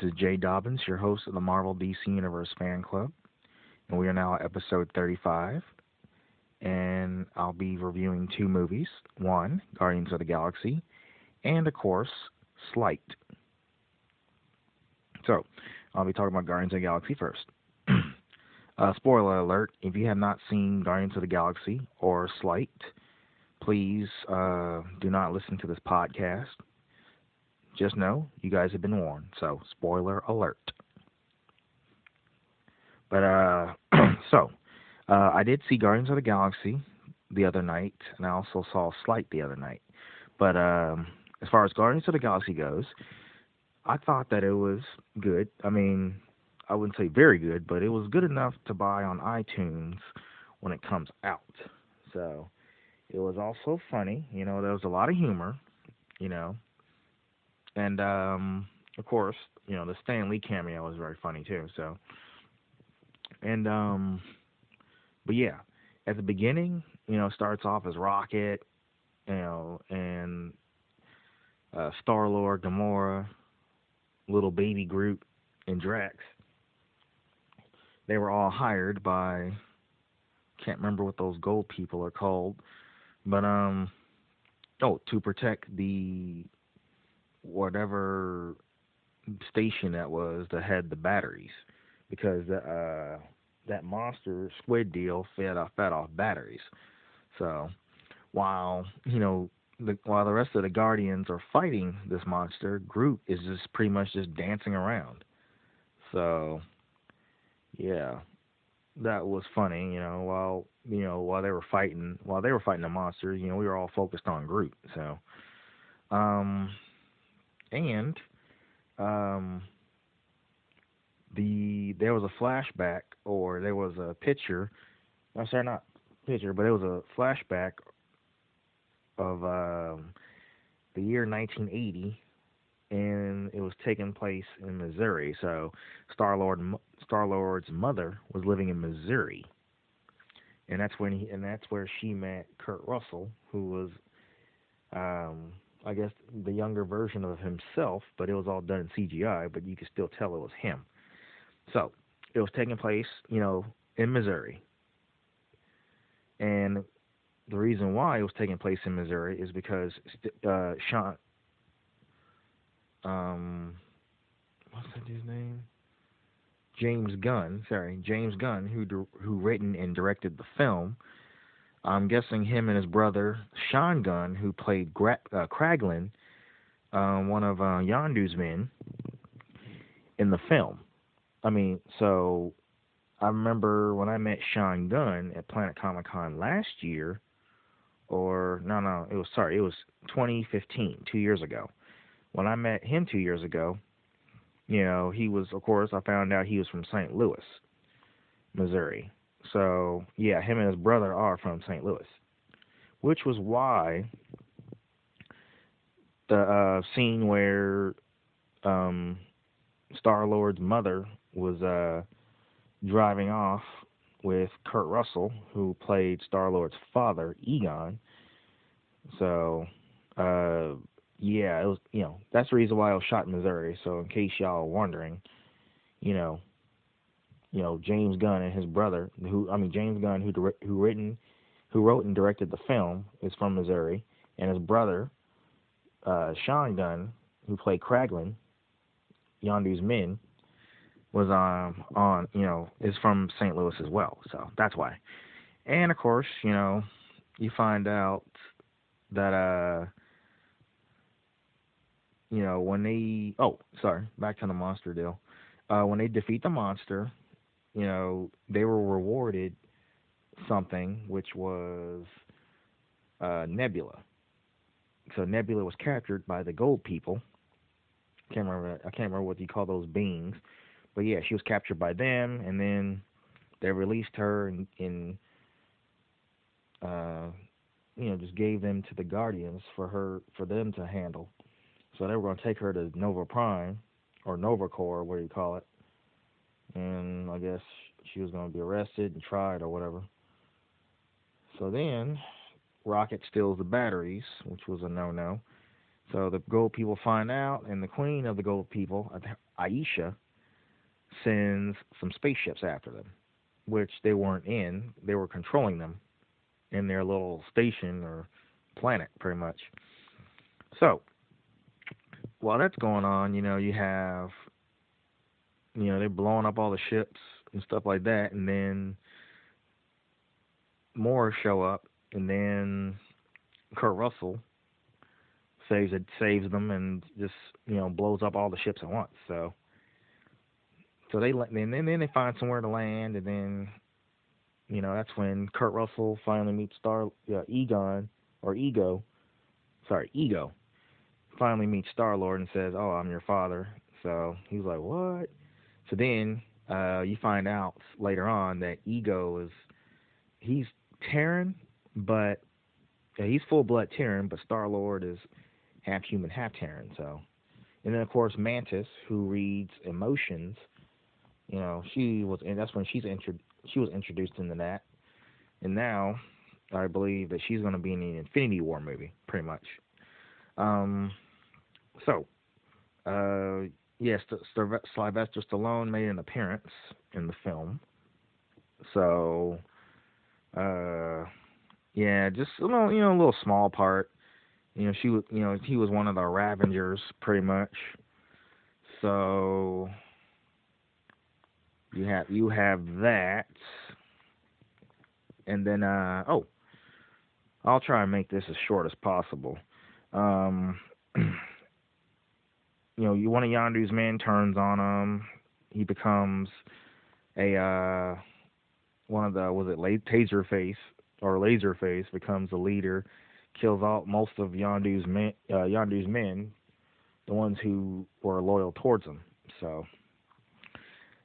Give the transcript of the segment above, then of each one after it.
This is Jay Dobbins, your host of the Marvel DC Universe Fan Club, and we are now at episode 35. And I'll be reviewing two movies one, Guardians of the Galaxy, and of course, Sleight. So, I'll be talking about Guardians of the Galaxy first. uh, spoiler alert if you have not seen Guardians of the Galaxy or Sleight, please uh, do not listen to this podcast just know you guys have been warned. So, spoiler alert. But, uh, so, uh, I did see Guardians of the Galaxy the other night, and I also saw Sleight the other night. But, um, as far as Guardians of the Galaxy goes, I thought that it was good. I mean, I wouldn't say very good, but it was good enough to buy on iTunes when it comes out. So, it was also funny. You know, there was a lot of humor. You know, and um, of course, you know the Stan Lee cameo was very funny too. So, and um, but yeah, at the beginning, you know, starts off as Rocket, you know, and uh, Star Lord, Gamora, little baby Groot, and Drax. They were all hired by can't remember what those gold people are called, but um, oh, to protect the whatever station that was that had the batteries because uh, that monster squid deal fed off fed off batteries. So while you know the, while the rest of the guardians are fighting this monster, Groot is just pretty much just dancing around. So yeah, that was funny. You know while you know while they were fighting while they were fighting the monsters, you know we were all focused on Groot. So um and um, the there was a flashback or there was a picture. I'm sorry, not picture, but it was a flashback of um, the year 1980, and it was taking place in Missouri. So Star Lord Star Lord's mother was living in Missouri, and that's when he and that's where she met Kurt Russell, who was um, I guess, the younger version of himself, but it was all done in CGI, but you could still tell it was him. So it was taking place, you know, in Missouri. And the reason why it was taking place in Missouri is because uh, Sean, um, what's that dude's name? James Gunn, sorry, James Gunn, who who written and directed the film, I'm guessing him and his brother Sean Gunn, who played Gra- uh, uh, one of uh, Yondu's men, in the film. I mean, so I remember when I met Sean Gunn at Planet Comic Con last year, or no, no, it was sorry, it was 2015, two years ago. When I met him two years ago, you know, he was, of course, I found out he was from St. Louis, Missouri. So yeah, him and his brother are from St. Louis, which was why the uh, scene where um, Star Lord's mother was uh, driving off with Kurt Russell, who played Star Lord's father, Egon. So, uh, yeah, it was you know that's the reason why it was shot in Missouri. So in case y'all are wondering, you know, you know James Gunn and his brother, who I mean James Gunn, who direct, who written, who wrote and directed the film, is from Missouri, and his brother, uh, Sean Gunn, who played Kraglin, Yondu's men, was um on you know is from St. Louis as well, so that's why. And of course, you know, you find out that uh you know when they oh sorry back to the monster deal uh when they defeat the monster you know, they were rewarded something which was uh, Nebula. So Nebula was captured by the Gold People. Can't remember. I can't remember what you call those beings, but yeah, she was captured by them, and then they released her and, and uh, you know just gave them to the Guardians for her for them to handle. So they were going to take her to Nova Prime or Nova Corps, what do you call it? And I guess she was going to be arrested and tried or whatever. So then, Rocket steals the batteries, which was a no-no. So the gold people find out, and the queen of the gold people, Ayesha, sends some spaceships after them, which they weren't in. They were controlling them in their little station or planet, pretty much. So while that's going on, you know, you have, you know, they're blowing up all the ships and stuff like that, and then more show up, and then Kurt Russell saves it, saves them, and just you know blows up all the ships at once. So, so they and then then they find somewhere to land, and then you know that's when Kurt Russell finally meets Star uh, Egon or Ego, sorry Ego, finally meets Star Lord and says, "Oh, I'm your father." So he's like, "What?" So then uh, you find out later on that Ego is he's Terran, but yeah, he's full blood Terran, but Star Lord is half human, half Terran. So, and then of course Mantis, who reads emotions. You know, she was, and that's when she's intro- she was introduced into that, and now I believe that she's going to be in the Infinity War movie, pretty much. Um, so, uh, yes, Sylvester Stallone made an appearance in the film. So, uh, yeah, just a little, you know, a little small part. You know, she was, you know, he was one of the Ravengers, pretty much. So you have you have that, and then uh oh, I'll try and make this as short as possible. Um, you know, one of Yondu's men turns on him. He becomes a uh one of the was it late Taserface or Laserface becomes the leader, kills all most of Yondu's men, uh, Yondu's men, the ones who were loyal towards him. So,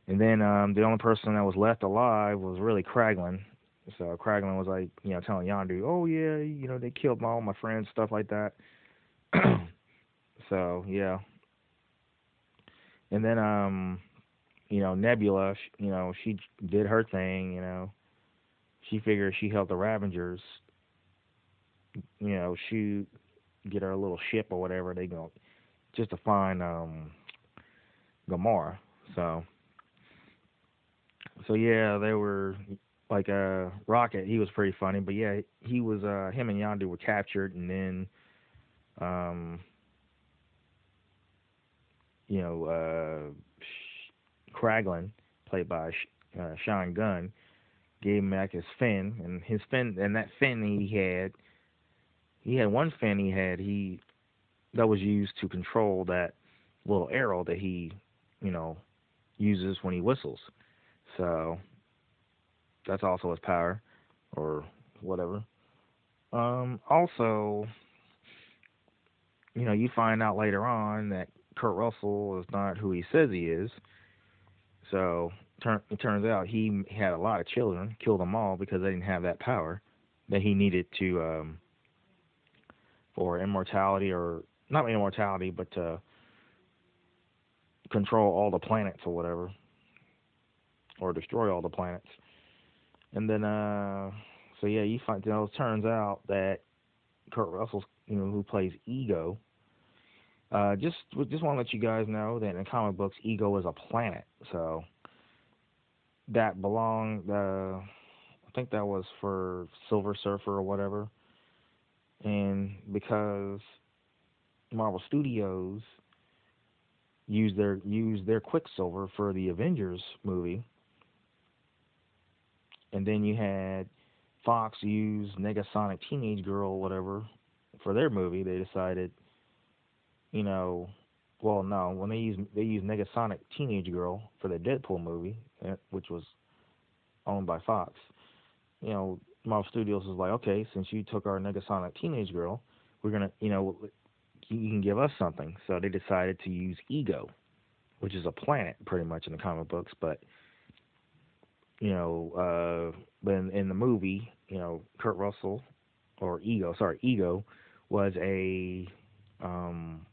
and then um, the only person that was left alive was really Kraglin. So Kraglin was like, you know, telling Yondu, "Oh yeah, you know, they killed all my friends, stuff like that." so yeah, and then um, you know, Nebula, you know, she did her thing, you know. She figured she helped the Ravengers, you know, shoot, get her little ship or whatever they go, just to find um Gamora. So, so yeah, they were like a uh, Rocket. He was pretty funny, but yeah, he was uh him and Yondu were captured, and then um you know uh Kraglin, played by uh, Sean Gunn, gave him back his fin, and his fin, and that fin he had, he had one fin he had he that was used to control that little arrow that he, you know, uses when he whistles. So that's also his power, or whatever. Um, also, you know, you find out later on that Kurt Russell is not who he says he is. So turn, it turns out he had a lot of children, killed them all because they didn't have that power that he needed to um, for immortality or not immortality, but to control all the planets or whatever, or destroy all the planets. And then, uh, so yeah, you find, you know, it turns out that Kurt Russell, you know, who plays Ego, uh, just just want to let you guys know that in comic books, Ego is a planet. So that belonged. Uh, I think that was for Silver Surfer or whatever. And because Marvel Studios used their used their Quicksilver for the Avengers movie, and then you had Fox use Negasonic Teenage Girl whatever for their movie, they decided you know, well, no, when they use they use Negasonic Teenage Girl for the Deadpool movie, eh, which was owned by Fox. You know, Marvel Studios was like, okay, since you took our Negasonic Teenage Girl, we're gonna, you know, you can give us something. So they decided to use Ego, which is a planet pretty much in the comic books, but you know, uh, but in, in the movie, you know, Kurt Russell or Ego, sorry, Ego was a um,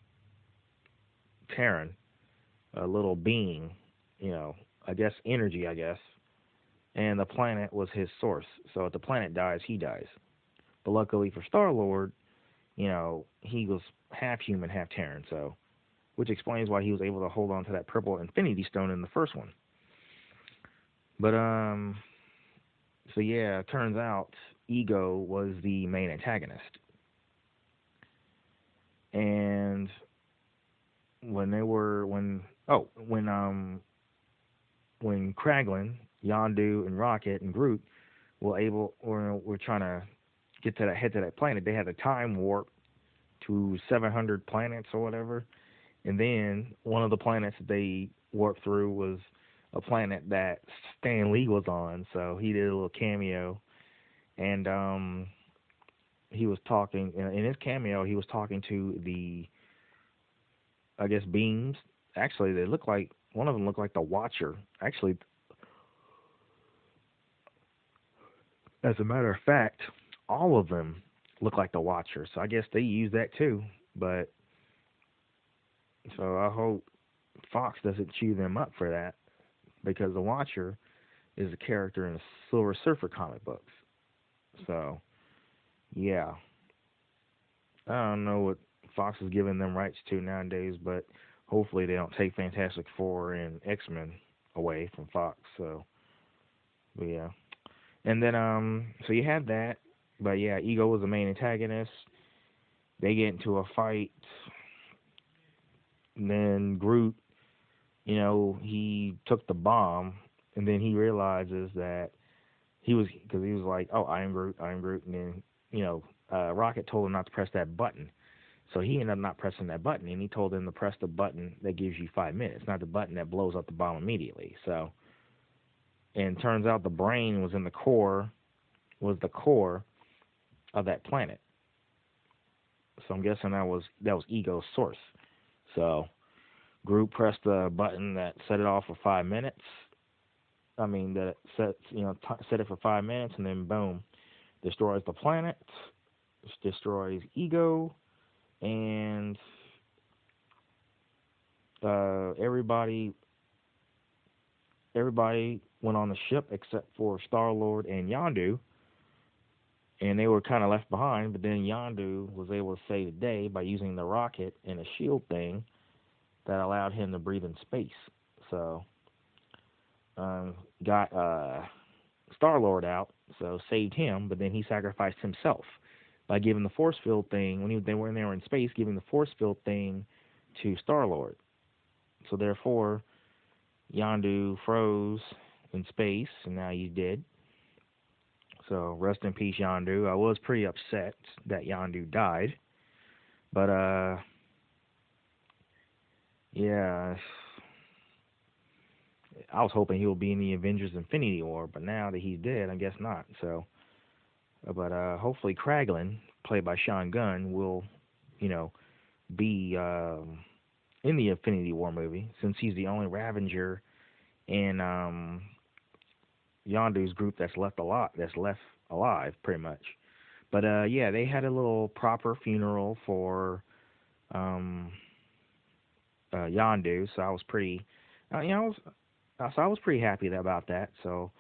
Terran, a little being, you know, I guess energy, I guess. And the planet was his source. So if the planet dies, he dies. But luckily for Star Lord, you know, he was half human, half Terran, so which explains why he was able to hold on to that purple Infinity Stone in the first one. But um, so yeah, turns out Ego was the main antagonist, and when they were when oh when um when Kraglin, Yondu, and Rocket and Groot were able or were trying to get to that head to that planet, they had a time warp to 700 planets or whatever, and then one of the planets they warped through was a planet that Stan Lee was on, so he did a little cameo, and um, he was talking in his cameo. He was talking to the, I guess, beams. Actually, they look like one of them looked like the Watcher. Actually, as a matter of fact, all of them look like the Watcher. So I guess they use that too. But so I hope Fox doesn't chew them up for that because the Watcher is a character in the Silver Surfer comic books. So yeah. I don't know what Fox is giving them rights to nowadays, but hopefully they don't take Fantastic Four and X Men away from Fox. So, but yeah, and then um, so you had that, but yeah, Ego was the main antagonist. They get into a fight. And then Groot, you know, he took the bomb, and then he realizes that he was because he was like, "Oh, I am Groot, I am Groot," and then you know, uh, Rocket told him not to press that button. So he ended up not pressing that button, and he told him to press the button that gives you five minutes, not the button that blows up the bomb immediately. So, and turns out the brain was in the core, was the core of that planet. So I'm guessing that was that was Ego's source. So, Groot pressed the button that set it off for five minutes. I mean that set you know t- set it for five minutes, and then boom, destroys the planet, destroys Ego and uh, everybody everybody went on the ship except for Star Lord and Yondu, and they were kind of left behind. But then Yondu was able to save the day by using the rocket and a shield thing that allowed him to breathe in space. So um, got uh, Star Lord out, so saved him. But then he sacrificed himself by giving the force field thing when he, they were in there in space, giving the force field thing to Star Lord. So therefore, Yondu froze in space, and now he's dead. So rest in peace, Yondu. I was pretty upset that Yondu died, but uh, yeah, I was hoping he would be in the Avengers Infinity War, but now that he's dead, I guess not. So but uh, hopefully Kraglin, played by Sean Gunn, will, you know, be um, in the Infinity War movie since he's the only Ravenger in um, Yondu's group that's left alive. That's left alive, pretty much. But uh, yeah, they had a little proper funeral for um, uh, Yondu, so I was pretty, uh, you know, I was, uh, so I was pretty happy about that. So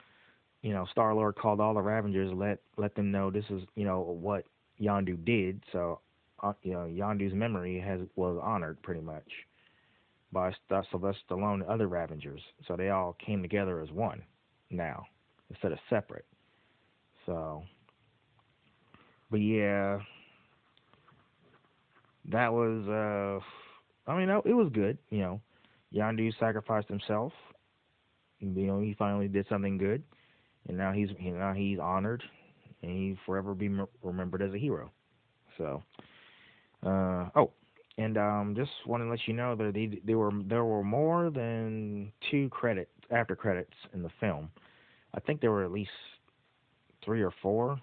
you know, Star Lord called all the Ravengers, let let them know this is you know what Yondu did. So, uh, you know, Yondu's memory has was honored pretty much by Sylvester Stallone and other Ravengers. So they all came together as one now instead of separate. So, but yeah, that was. uh I mean, it was good. You know, Yondu sacrificed himself. You know, he finally did something good and now he's you know, now he's honored and he forever be remembered as a hero. So, uh, oh, and um, just want to let you know that they, there were there were more than two credits after credits in the film. I think there were at least three or four,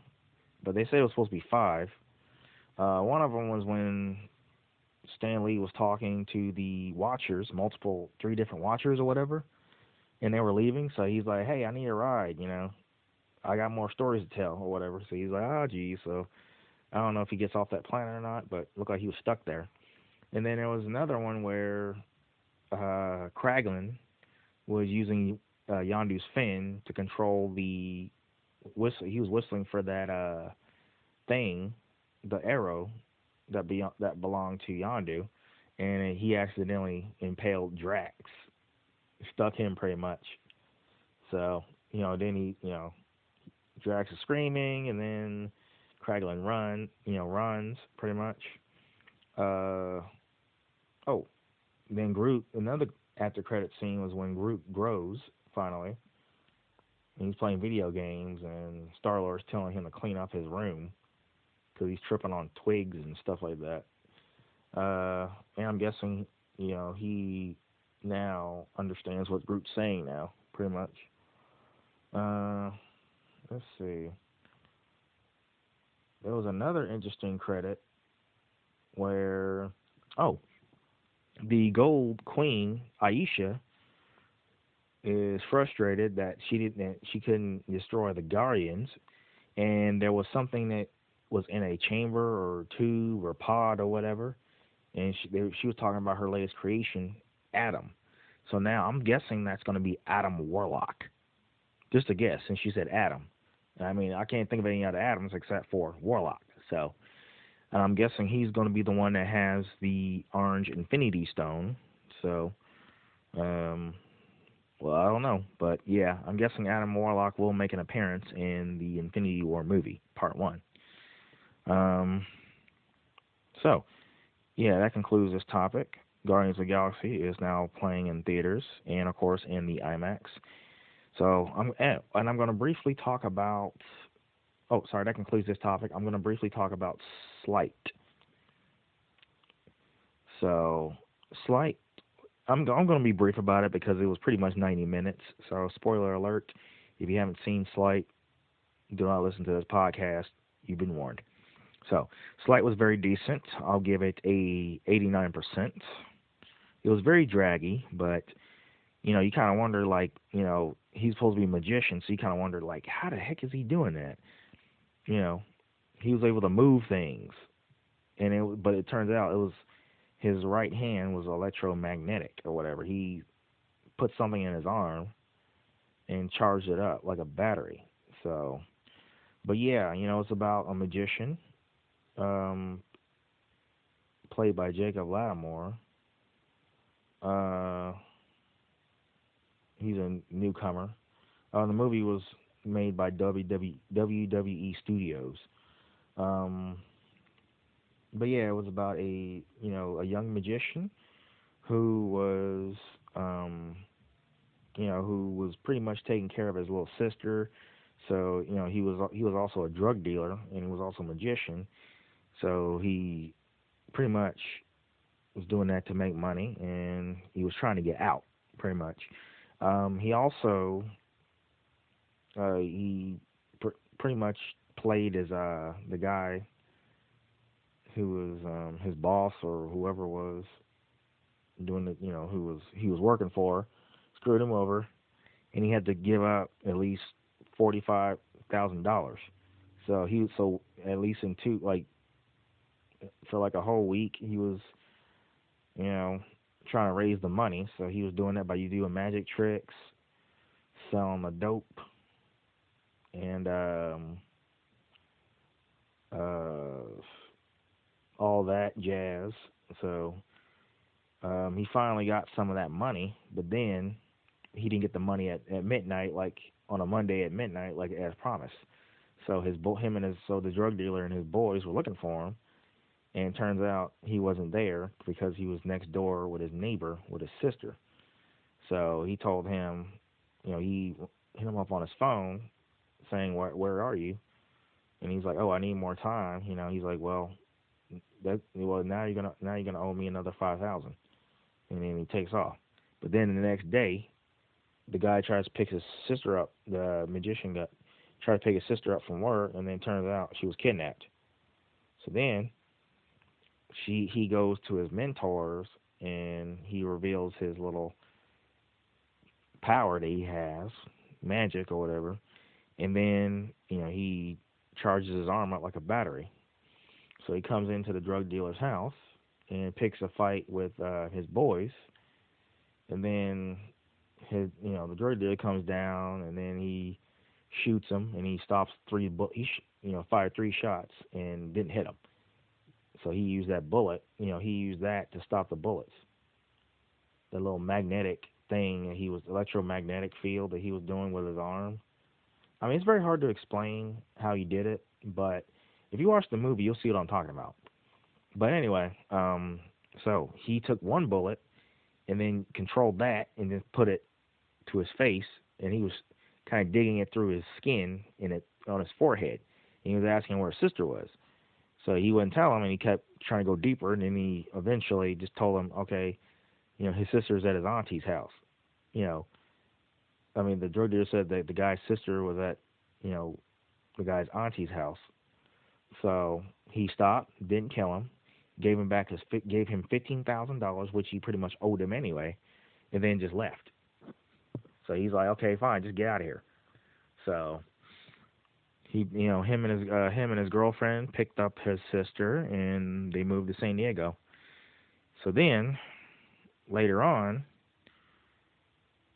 but they said it was supposed to be five. Uh, one of them was when Stan Lee was talking to the Watchers, multiple, three different Watchers or whatever and they were leaving. So he's like, "Hey, I need a ride," you know. I got more stories to tell or whatever. So he's like, "Oh, geez." So I don't know if he gets off that planet or not, but looked like he was stuck there. And then there was another one where uh, Kraglin was using uh, Yondu's fin to control the whistle. He was whistling for that uh, thing, the arrow, that be that belonged to Yondu, and he accidentally impaled Drax, stuck him pretty much. So you know, then he you know, Drax is screaming, and then Kraglin run you know runs pretty much. Uh, oh, then Groot. Another after credit scene was when Groot grows finally. And he's playing video games, and Star Lord's telling him to clean up his room because he's tripping on twigs and stuff like that. Uh, and I'm guessing, you know, he now understands what Groot's saying now, pretty much. Uh, let's see. There was another interesting credit where, oh, the Gold Queen Ayesha is frustrated that she didn't, she couldn't destroy the Guardians, and there was something that was in a chamber or tube or pod or whatever, and she they, she was talking about her latest creation, Adam. So now I'm guessing that's going to be Adam Warlock. Just a guess, and she said Adam. I mean, I can't think of any other Adams except for Warlock. So I'm guessing he's going to be the one that has the orange Infinity Stone. So, um, well, I don't know, but yeah, I'm guessing Adam Warlock will make an appearance in the Infinity War movie, Part One. Um, so, yeah, that concludes this topic. Guardians of the Galaxy is now playing in theaters and, of course, in the IMAX. So, I'm eh, and I'm going to briefly talk about. Oh, sorry, that concludes this topic. I'm going to briefly talk about Sleight. So, Sleight, I'm I'm going to be brief about it because it was pretty much 90 minutes. So, spoiler alert: if you haven't seen Sleight, do not listen to this podcast. You've been warned. So, Sleight was very decent. I'll give it a 89%. It was very draggy, but you know, you kind of wonder like, you know, he's supposed to be a magician, so you kind of wonder like, how the heck is he doing that? You know, he was able to move things, and it but it turns out it was his right hand was electromagnetic or whatever. He put something in his arm and charged it up like a battery. So, but yeah, you know, it's about a magician um, played by Jacob Latimore. Uh, he's a newcomer. Uh, the movie was made by WW, WWE Studios. Um, but yeah, it was about a you know a young magician who was um, you know who was pretty much taking care of his little sister. So you know he was he was also a drug dealer and he was also a magician. So he pretty much was doing that to make money, and he was trying to get out, pretty much. Um, he also uh, he pr- pretty much played as uh, the guy who was um, his boss or whoever was doing the you know who was he was working for screwed him over, and he had to give up at least forty five thousand dollars. So he so at least in two like for like a whole week. He was, you know, trying to raise the money. So he was doing that by you doing magic tricks, selling the dope, and um, uh, all that jazz. So um, he finally got some of that money, but then he didn't get the money at, at midnight, like on a Monday at midnight, like as promised. So his him and his so the drug dealer and his boys were looking for him, and turns out he wasn't there because he was next door with his neighbor with his sister. So he told him, you know, he hit him up on his phone saying, "Where where are you?" And he's like, "Oh, I need more time." You know, he's like, "Well, that well now you're gonna now you're gonna owe me another five thousand. And then he takes off. But then the next day, the guy tries to pick his sister up. The magician got tried to pick his sister up from work, and then turns out she was kidnapped. So then she he goes to his mentors and he reveals his little power that he has, magic or whatever, and then you know he charges his arm up like a battery. So he comes into the drug dealer's house and picks a fight with uh, his boys, and then his you know the drug dealer comes down and then he shoots him and he stops three bu- he sh- you know fired three shots and didn't hit him So he used that bullet. You know, he used that to stop the bullets. The little magnetic thing he was electromagnetic field that he was doing with his arm. I mean, it's very hard to explain how he did it, but if you watch the movie, you'll see what I'm talking about. But anyway, um, so he took one bullet and then controlled that and then put it to his face, and he was kind of digging it through his skin and it on his forehead. And he was asking where his sister was. So he wouldn't tell him, and he kept trying to go deeper. And then he eventually just told him, okay, you know, his sister's at his auntie's house. You know, I mean, the drug dealer said that the guy's sister was at, you know, the guy's auntie's house. So he stopped, didn't kill him, gave him back his gave him fifteen thousand dollars, which he pretty much owed him anyway, and then just left. So he's like, okay, fine, just get out of here. So he, you know, him and his uh, him and his girlfriend picked up his sister and they moved to San Diego. So then, later on,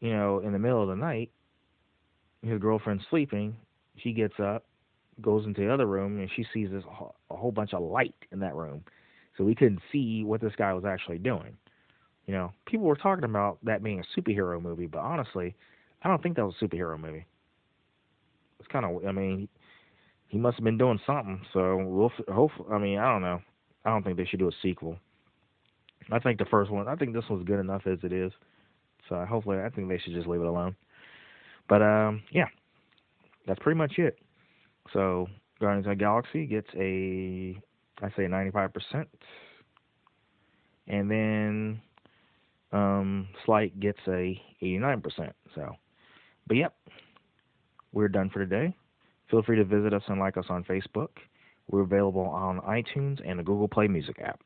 you know, in the middle of the night, his girlfriend's sleeping. She gets up, goes into the other room, and she sees this a whole bunch of light in that room. So we couldn't see what this guy was actually doing. You know, people were talking about that being a superhero movie, but honestly, I don't think that was a superhero movie. It's kind of, I mean, he must have been doing something. So we'll hope. I mean, I don't know. I don't think they should do a sequel. I think the first one. I think this one's good enough as it is. So hopefully, I think they should just leave it alone. But um, yeah, that's pretty much it. So Guardians of the Galaxy gets a, I say 95%, and then um, Sleight gets a 89%. So, but yep, we're done for today. Feel free to visit us and like us on Facebook. We're available on iTunes and the Google Play Music app.